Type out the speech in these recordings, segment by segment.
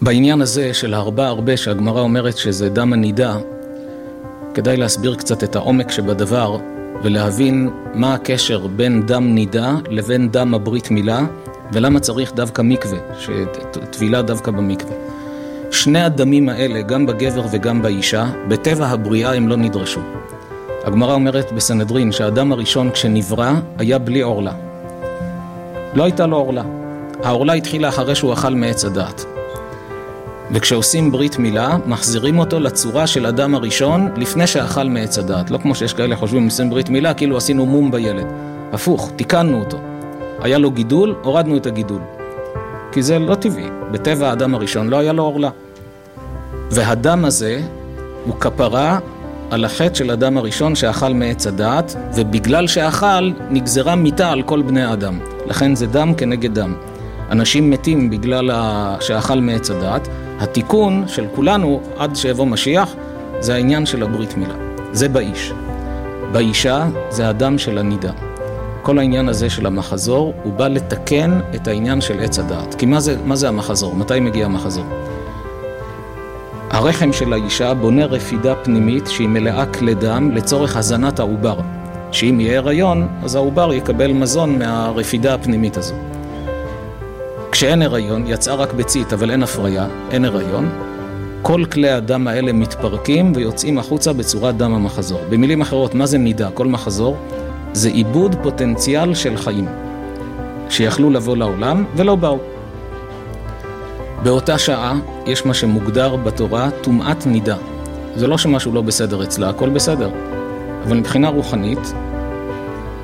בעניין הזה של הרבה הרבה שהגמרא אומרת שזה דם הנידה, כדאי להסביר קצת את העומק שבדבר ולהבין מה הקשר בין דם נידה לבין דם הברית מילה ולמה צריך דווקא מקווה, שטבילה דווקא במקווה. שני הדמים האלה, גם בגבר וגם באישה, בטבע הבריאה הם לא נדרשו. הגמרא אומרת בסנהדרין שהאדם הראשון כשנברא היה בלי עורלה. לא הייתה לו עורלה. העורלה התחילה אחרי שהוא אכל מעץ הדעת. וכשעושים ברית מילה, מחזירים אותו לצורה של אדם הראשון לפני שאכל מעץ הדעת. לא כמו שיש כאלה חושבים, עושים ברית מילה, כאילו עשינו מום בילד. הפוך, תיקנו אותו. היה לו גידול, הורדנו את הגידול. כי זה לא טבעי. בטבע האדם הראשון לא היה לו עורלה. והדם הזה הוא כפרה על החטא של אדם הראשון שאכל מעץ הדעת, ובגלל שאכל, נגזרה מיתה על כל בני האדם. לכן זה דם כנגד דם. אנשים מתים בגלל שאכל מעץ הדעת. התיקון של כולנו, עד שיבוא משיח, זה העניין של הברית מילה. זה באיש. באישה זה הדם של הנידה. כל העניין הזה של המחזור, הוא בא לתקן את העניין של עץ הדעת. כי מה זה, מה זה המחזור? מתי מגיע המחזור? הרחם של האישה בונה רפידה פנימית שהיא מלאה כלי דם לצורך הזנת העובר. שאם יהיה הריון, אז העובר יקבל מזון מהרפידה הפנימית הזו. כשאין הריון, יצאה רק ביצית אבל אין הפריה, אין הריון, כל כלי הדם האלה מתפרקים ויוצאים החוצה בצורת דם המחזור. במילים אחרות, מה זה נידה? כל מחזור זה עיבוד פוטנציאל של חיים שיכלו לבוא לעולם ולא באו. באותה שעה יש מה שמוגדר בתורה טומאת נידה. זה לא שמשהו לא בסדר אצלה, הכל בסדר. אבל מבחינה רוחנית,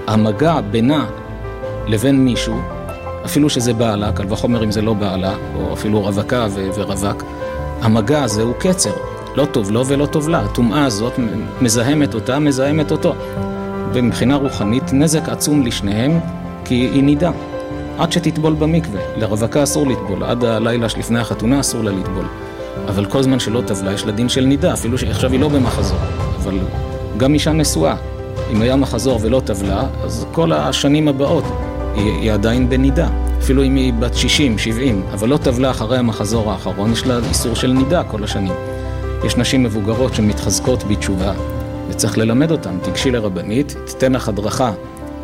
המגע בינה לבין מישהו, אפילו שזה בעלה, קל וחומר אם זה לא בעלה, או אפילו רווקה ורווק, המגע הזה הוא קצר. לא טוב לו ולא טוב לה. הטומאה הזאת מזהמת אותה, מזהמת אותו. ומבחינה רוחנית נזק עצום לשניהם, כי היא נידה. עד שתטבול במקווה. לרווקה אסור לטבול, עד הלילה שלפני החתונה אסור לה לטבול. אבל כל זמן שלא טבלה יש לה דין של נידה, אפילו שעכשיו היא לא במחזור. אבל גם אישה נשואה, אם היה מחזור ולא טבלה, אז כל השנים הבאות היא, היא עדיין בנידה. אפילו אם היא בת 60, 70, אבל לא טבלה אחרי המחזור האחרון, יש לה איסור של נידה כל השנים. יש נשים מבוגרות שמתחזקות בתשובה, וצריך ללמד אותן. תיגשי לרבנית, תיתן לך הדרכה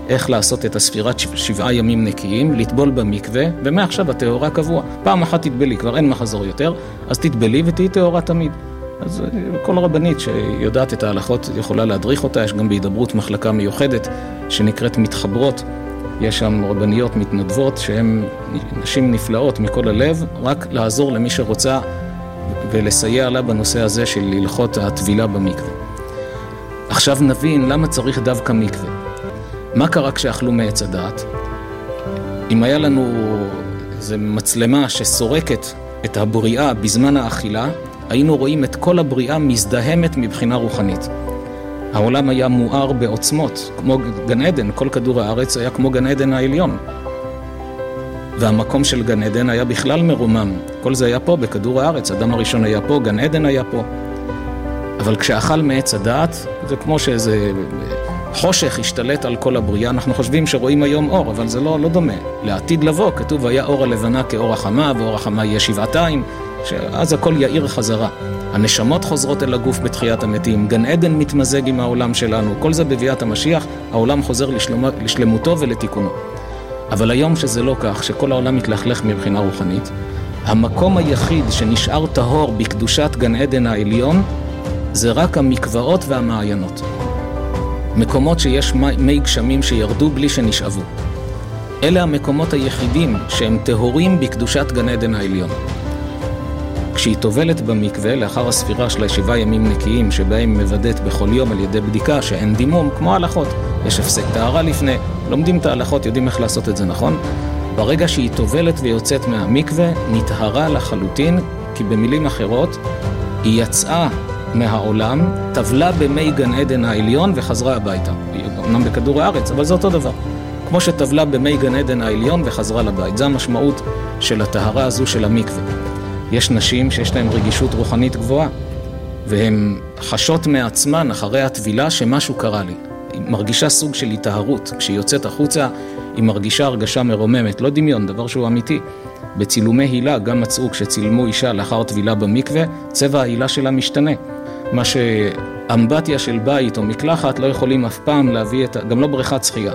איך לעשות את הספירת שבעה ימים נקיים, לטבול במקווה, ומעכשיו הטהורה קבוע. פעם אחת תטבלי, כבר אין מחזור יותר, אז תטבלי ותהיי טהורה תמיד. אז אה, כל רבנית שיודעת את ההלכות יכולה להדריך אותה, יש גם בהידברות מחלקה מיוחדת שנקראת מתחברות. יש שם רבניות מתנדבות שהן נשים נפלאות מכל הלב, רק לעזור למי שרוצה ולסייע לה בנושא הזה של הלכות הטבילה במקווה. עכשיו נבין למה צריך דווקא מקווה. מה קרה כשאכלו מעץ הדעת? אם היה לנו איזו מצלמה שסורקת את הבריאה בזמן האכילה, היינו רואים את כל הבריאה מזדהמת מבחינה רוחנית. העולם היה מואר בעוצמות, כמו גן עדן, כל כדור הארץ היה כמו גן עדן העליון. והמקום של גן עדן היה בכלל מרומם. כל זה היה פה, בכדור הארץ. אדם הראשון היה פה, גן עדן היה פה. אבל כשאכל מעץ הדעת, זה כמו שאיזה חושך השתלט על כל הבריאה, אנחנו חושבים שרואים היום אור, אבל זה לא, לא דומה. לעתיד לבוא, כתוב, היה אור הלבנה כאור החמה, ואור החמה יהיה שבעתיים, שאז הכל יאיר חזרה. הנשמות חוזרות אל הגוף בתחיית המתים, גן עדן מתמזג עם העולם שלנו, כל זה בביאת המשיח, העולם חוזר לשלמ... לשלמותו ולתיקונו. אבל היום שזה לא כך, שכל העולם מתלכלך מבחינה רוחנית, המקום היחיד שנשאר טהור בקדושת גן עדן העליון, זה רק המקוואות והמעיינות. מקומות שיש מי גשמים שירדו בלי שנשאבו. אלה המקומות היחידים שהם טהורים בקדושת גן עדן העליון. כשהיא טובלת במקווה, לאחר הספירה של השבעה ימים נקיים, שבהם מוודאת בכל יום על ידי בדיקה שאין דימום, כמו הלכות. יש הפסק טהרה לפני, לומדים את ההלכות, יודעים איך לעשות את זה נכון. ברגע שהיא טובלת ויוצאת מהמקווה, נטהרה לחלוטין, כי במילים אחרות, היא יצאה מהעולם, טבלה במי גן עדן העליון וחזרה הביתה. אמנם בכדור הארץ, אבל זה אותו דבר. כמו שטבלה במי גן עדן העליון וחזרה לבית. זה המשמעות של הטהרה הזו של המקווה. יש נשים שיש להן רגישות רוחנית גבוהה, והן חשות מעצמן אחרי הטבילה שמשהו קרה לי. היא מרגישה סוג של היטהרות. כשהיא יוצאת החוצה, היא מרגישה הרגשה מרוממת, לא דמיון, דבר שהוא אמיתי. בצילומי הילה גם מצאו כשצילמו אישה לאחר טבילה במקווה, צבע ההילה שלה משתנה. מה שאמבטיה של בית או מקלחת לא יכולים אף פעם להביא את ה... גם לא בריכת שחייה.